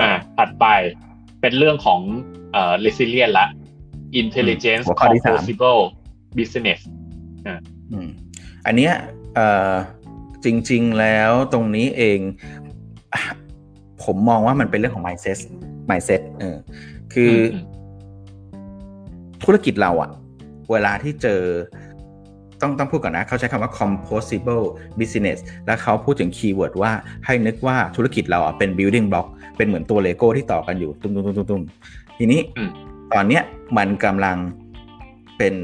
อ่าถัดไปเป็นเรื่องของเอ่อ resilient ละ intelligence composable business อ่าอันเนี้ยเอ่อจริง ๆ แล้วตรงนี้เอง ผมมองว่ามันเป็นเรื่องของ mindset mindset เออคือ ธุรกิจเราอะเวลาที่เจอ ต้องต้องพูดก่อนนะ เขาใช้คำว่า composable business แล้วเขาพูดถึง keyword ว่าให้นึกว่าธุรกิจเราอะเป็น building block เป็นเหมือนตัวเลโก้ที่ต่อกันอยู่ตุ้มตุ้มตุ้มตุ้มทีนี้ตอนเนี้ยมันกำลังเป็น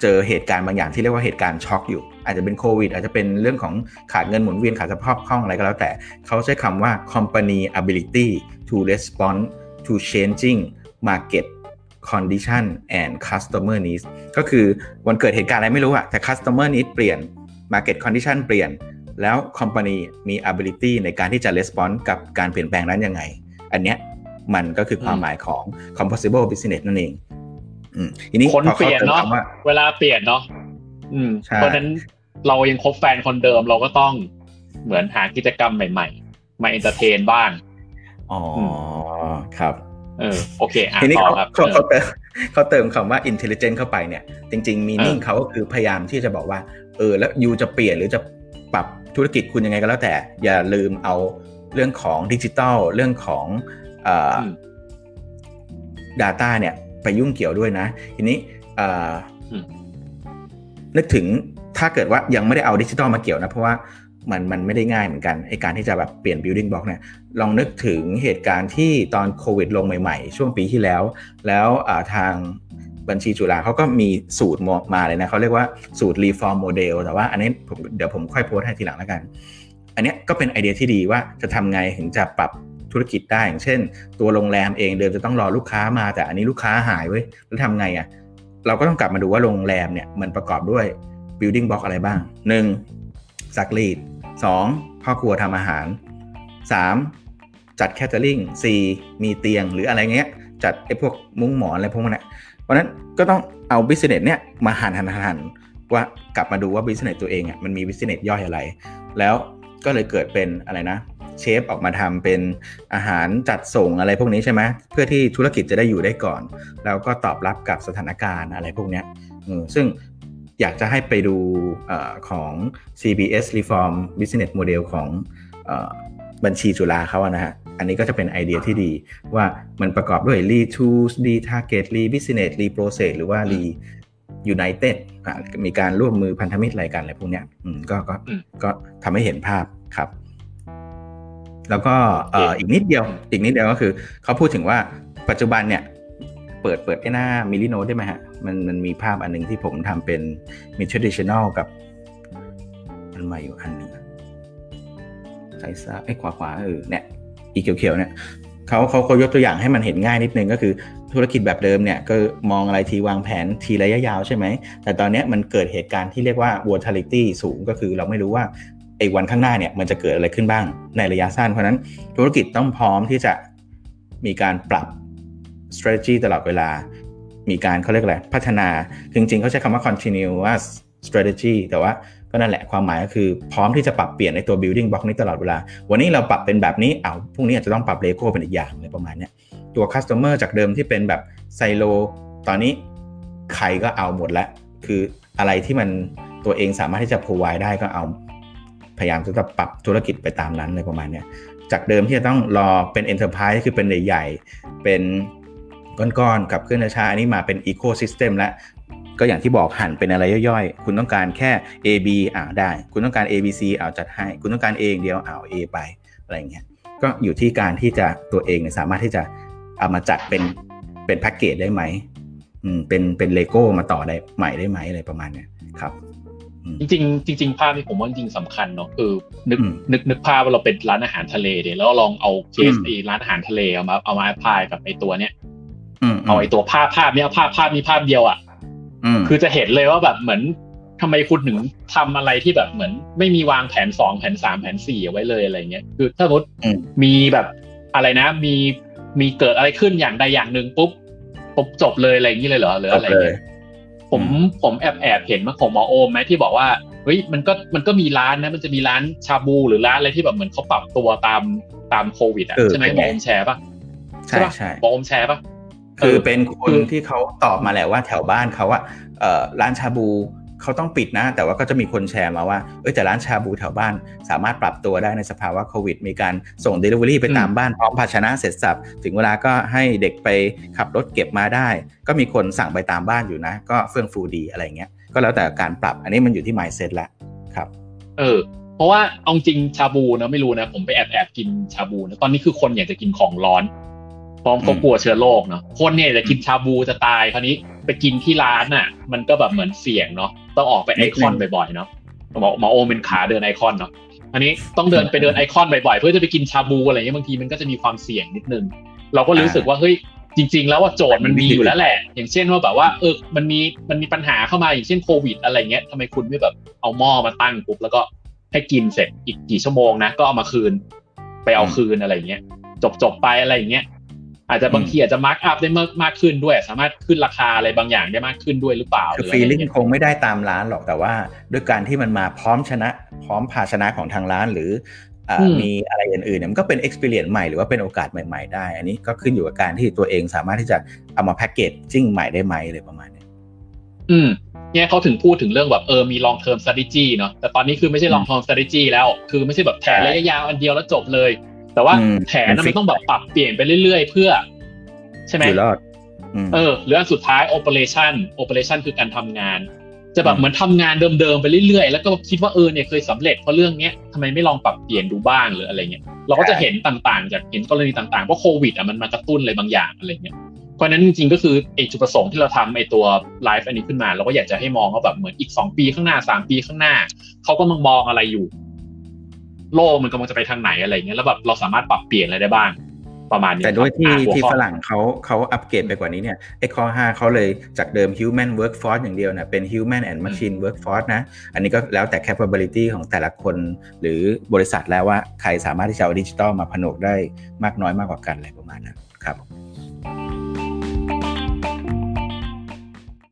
เจอเหตุการณ์บางอย่างที่เรียกว่าเหตุการณ์ช็อกอยู่ อาจจะเป็นโควิด อาจจะเป็นเรื่องของขาดเงินหมุนเวียนขาดสภาพคล่องอะไรก็แล้วแต่ เขาใช้คำว่า company ability to respond to changing market condition and customer needs ก็คือวันเกิดเหตุการณ์อะไรไม่รู้อะแต่ customer needs เปลี่ยน market condition เปลี่ยน แล้ว company มี ability ในการที่จะ respond กับการเปลี่ยนแปลงนั้นยังไง อันเนี้ยมันก็คือความหมายของ composable business นั่นเองทีนี้คนเปลี่ยนเนาะเวลาเปลี่ยนเนาะเพราะนั้นเรายังคบแฟนคนเดิมเราก็ต้องเหมือนหากิจกรรมใหม่ ๆ มา entertain บ้าง อ๋อ ครับ เออโอเคทีนี้เขาเขาเขาเติมเขาเติมคำว่า intelligent เข้าไปเนี่ย จริงๆ meaning เขาก็คือพยายามที่จะบอกว่า เออ แล้วยูจะเปลี่ยนหรือจะปรับธุรกิจคุณยังไงก็แล้วแต่ อย่าลืมเอาเรื่องของดิจิทัลเรื่องของอ่า data เนี่ย ไปยุ่งเกี่ยวด้วยนะ ทีนี้นึกถึงถ้าเกิดว่ายังไม่ได้เอาดิจิทัลมาเกี่ยวนะ เพราะว่า มันมันไม่ได้ง่ายเหมือนกันไอการที่จะแบบเปลี่ยน building block เนี่ยลองนึกถึงเหตุการณ์ที่ตอนโควิดลงใหม่ๆ ช่วงปีที่แล้ว แล้วทางบัญชีจุฬาเขาก็มีสูตรมาเลยนะเขาเรียกว่าสูตร reform model แต่ว่าอันนี้เดี๋ยวผมค่อยโพสให้ทีหลังแล้วกัน อันนี้ก็เป็นไอเดียที่ดีว่าจะทำไงถึงจะปรับธุรกิจได้อย่างเช่น ตัวโรงแรมเองเดิมจะต้องรอลูกค้ามา แต่อันนี้ลูกค้าหายเว้ยแล้วทำไงอะ่ะเราก็ต้องกลับมาดูว่าโรงแรมเนี่ยมันประกอบด้วย building block อะไรบ้าง 1. ซักรีด 2. พ่อครัวทำอาหาร 3. จัด catering 4. มีเตียงหรืออะไรเงี้ย จัดไอ้พวกมุ้งหมอนอะไรพวกนั้นเพราะนั้นก็ต้องเอา business เนี่ยมาหันหันหันว่ากลับมาดูว่า business ตัวเองอะมันมี business ย่อยอะไร แล้วก็เลยเกิดเป็นอะไรนะเชฟออกมาทำเป็นอาหารจัดส่งอะไรพวกนี้ใช่ไหมเพื่อที่ธุรกิจจะได้อยู่ได้ก่อน แล้วก็ตอบรับกับสถานการณ์อะไรพวกนี้ซึ่ง อยากจะให้ไปดูอของ CBS Reform Business Model ของอบัญชีจุฬาเขานะฮะ อันนี้ก็จะเป็นไอเดียที่ดีว่ามันประกอบด้วย Re Tools Re Target Re Business Re Process หรือว่า Re United มีการร่วมมือพันธมิตรอะไรกันอะไรพวกนี้ก็ก็ก็ทำให้เห็นภาพครับ แล้วก็อีกนิดเดียว อีกนิดเดียวก็คือเขาพูดถึงว่าปัจจุบันเนี่ย เปิดเปิดไอ้หน้ามิลิโนได้ไหมฮะ มันมันมีภาพอันหนึ่งที่ผมทำเป็นมิทรดิชแนลกับมันมาอยู่อันหนึ่งใส่ซาไอ้ขวาขวาเออเนี่ยอีเขียวๆเนี่ยเขาเขาเขายกตัวอย่างให้มันเห็นง่ายนิดนึงก็คือธุรกิจแบบเดิมเนี่ยก็มองอะไรทีวางแผนทีระยะยาวใช่ไหม แต่ตอนนี้มันเกิดเหตุการณ์ที่เรียกว่า volatility สูงก็คือเราไม่รู้ว่าไอ้วันข้างหน้าเนี่ยมันจะเกิดอะไรขึ้นบ้างในระยะสั้น เพราะนั้นธุรกิจต้องพร้อมที่จะมีการปรับ strategy ตลอดเวลา มีการเขาเรียกอะไรพัฒนา จริง ๆเขาใช้คำว่า continuous strategy แต่ว่าก็นั่นแหละความหมายก็คือพร้อมที่จะปรับเปลี่ยนในตัว building block นี้ตลอดเวลา วันนี้เราปรับเป็นแบบนี้เอาพรุ่งนี้อาจจะต้องปรับเลโก้เป็นอีกอย่างเลยประมาณนี้ตัว customer จากเดิมที่เป็นแบบไซโลตอนนี้ใครก็เอาหมดแล้ว คืออะไรที่มันตัวเองสามารถที่จะ provide ได้ก็เอาพยายามจะปรับธุรกิจไปตามนั้นเลยประมาณนี้จากเดิมที่จะต้องรอเป็น enterprise คือเป็นใหญ่ๆเป็น ก้อนๆกับเครื่องช้าอันนี้มาเป็นอีโคซิสเต็มแล้วก็อย่างที่บอกหั่นเป็นอะไรย่อยๆ คุณต้องการแค่ A B อ่าได้ คุณต้องการ A B C เอาจัดให้ คุณต้องการ A เดียวเอา A ไปอะไรเงี้ย ก็อยู่ที่การที่จะตัวเองสามารถที่จะเอามาจัดเป็นเป็นแพ็กเกจได้ไหมอืมเป็นเป็นเลโก้มาต่อได้ใหม่ได้ไหมอะไรประมาณเนี้ยครับจริงจริงๆภาพที่ผมว่าจริงสำคัญเนาะคือนึกนึกนึกภาพว่าเราเป็นร้านอาหารทะเลเดี๋ยวแล้วลองเอาเคสอีร้านอาหารทะเลเอามาเอามา apply กับไอ้ตัวเนี้ย เอาไอ้ตัวภาพภาพนี้เอาภาพภาพนี้ภาพเดียวอะคือจะเห็นเลยว่าแบบเหมือนทำไมคุณถึงทำอะไรที่แบบเหมือน ไม่มีวางแผนสองแผนสามแผนสี่เอาไว้เลยอะไรเงี้ยคือถ้าสมมติมีแบบอะไรนะ มีมีเกิดอะไรขึ้นอย่างใดอย่างหนึ่งปุ๊บปุ๊บจบเลยอะไรอย่างนี้เลยเหรอหรืออะไรเงี้ยผมผมแอบแอบเห็นมาของหมอโอมไหมที่บอกว่าเฮ้ยมันก็มันก็มีร้านนะมันจะมีร้านชาบูหรือร้านอะไรที่แบบเหมือนเขาปรับตัวตามตามโควิดอะใช่ไหมบอกอมแชร์ปะใช่ใช่บอกอมแชร์ปะ คือเป็นคนที่เขาตอบมาแหละว่าแถวบ้านเขาอะเอ่อร้านชาบูเขาต้องปิดนะ แต่ว่าก็จะมีคนแชร์มาว่าเออแต่ร้านชาบูแถวบ้านสามารถปรับตัวได้ในสภาวะโควิด มีการส่ง Delivery ไปตามบ้านพร้อมภาชนะเสร็จสับ ถึงเวลาก็ให้เด็กไปขับรถเก็บมาได้ ก็มีคนสั่งไปตามบ้านอยู่นะ ก็เฟื่องฟูดีอะไรเงี้ยก็แล้วแต่การปรับอันนี้มันอยู่ที่ mindset ละครับ เออ เพราะว่าเอาจริงชาบูนะไม่รู้นะ ผมไปแอบแอบกินชาบูนะตอนนี้คือคนอยากจะกินของร้อน พร้อมเขากลัวเชื้อโรคเนาะคนเนี่ยจะกินชาบูจะตายคราวนี้ไปกินที่ร้านน่ะ มันก็แบบเหมือนเสี่ยงเนาะต้องออกไปไอคอนบ่อยๆเนาะหมอหมอโอเป็นขาเดินไอคอนเนาะอันนี้ต้องเดินไปเดินไอคอนบ่อยๆเพื่อจะไปกินชาบูอะไรเงี้ยบางทีมันก็จะมีความเสี่ยงนิดนึง เราก็รู้สึกว่าเฮ้ยจริง ๆ แล้วว่าโจทย์มันมีอยู่แล้วแหละ อย่างเช่นว่าแบบว่าเออมันมีมันมีปัญหาเข้ามาอย่างเช่นโควิด อะไรเงี้ยทำไมคุณไม่แบบเอาหม้อมาตั้งปุ๊บแล้วก็ให้กินเสร็จอีกกี่ชั่วโมงนะก็เอามาคืน ไปเอาคืนอะไรเงี้ยจบจบไปอะไรเงี้ย อาจจะบางทีอาจจะ mark up ได้มากมากขึ้นด้วย สามารถขึ้นราคาอะไรบางอย่างได้มากขึ้นด้วยหรือเปล่าคือ feelingคงไม่ได้ตามร้านหรอกแต่ว่า ด้วยการที่มันมาพร้อมชนะ พร้อมภาชนะของทางร้านหรือมีอะไรอื่นๆเนี่ยมันก็เป็น experience ใหม่หรือว่าเป็นโอกาสใหม่ๆได้ อันนี้ก็ขึ้นอยู่กับการที่ตัวเองสามารถที่จะเอามาแพ็กเกจจิ้งใหม่ได้ไหมเลยประมาณนี้อืมเนี่ยเขาถึงพูดถึงเรื่องแบบเออมี long term strategy เนาะแต่ตอนนี้คือไม่ใช่ long term strategy แล้ว คือไม่ใช่แบบแผนระยะยาวอันเดียวแล้วจบเลย แต่ว่าแผนมันต้องแบบปรับเปลี่ยนไปเรื่อยๆ เพื่อ ใช่ไหมรอดเออหรืออันสุดท้าย operation operation คือการทำงาน จะแบบเหมือนทำงานเดิมๆไปเรื่อยๆ แล้วก็คิดว่าเออเนี่ยเคยสำเร็จเพราะเรื่องเนี้ยทำไมไม่ลองปรับเปลี่ยนดูบ้างหรืออะไรเงี้ยเราก็จะเห็นต่างๆ จากเห็นกรณีต่างๆเพราะโควิดอะมันมากระตุ้นอะไรบางอย่างอะไรเงี้ยเพราะนั้นจริงๆก็คือไอจุดประสงค์ที่เราทำไอตัวไลฟ์อันนี้ขึ้นมา เราก็อยากจะให้มองว่าแบบเหมือนอีกสองปีข้างหน้าสามปีข้างหน้าเขาก็มองมองอะไรอยู่ โลกมันกำลังจะไปทางไหนอะไรเงี้ยแล้วแบบเราสามารถปรับเปลี่ยนอะไรได้บ้างประมาณนี้แต่ด้วยที่ที่ฝรั่งเขาเขาอัปเกรดไปกว่านี้เนี่ยไอ้ข้อ5เขาเลยจากเดิม human workforce อย่างเดียวเนี่ยเป็น human and machine workforce นะ อันนี้ก็แล้วแต่ capability ของแต่ละคน หรือบริษัทแล้วว่าใครสามารถที่จะเอาดิจิตอลมาผนวกได้มากน้อยมากกว่ากันอะไรประมาณนั้น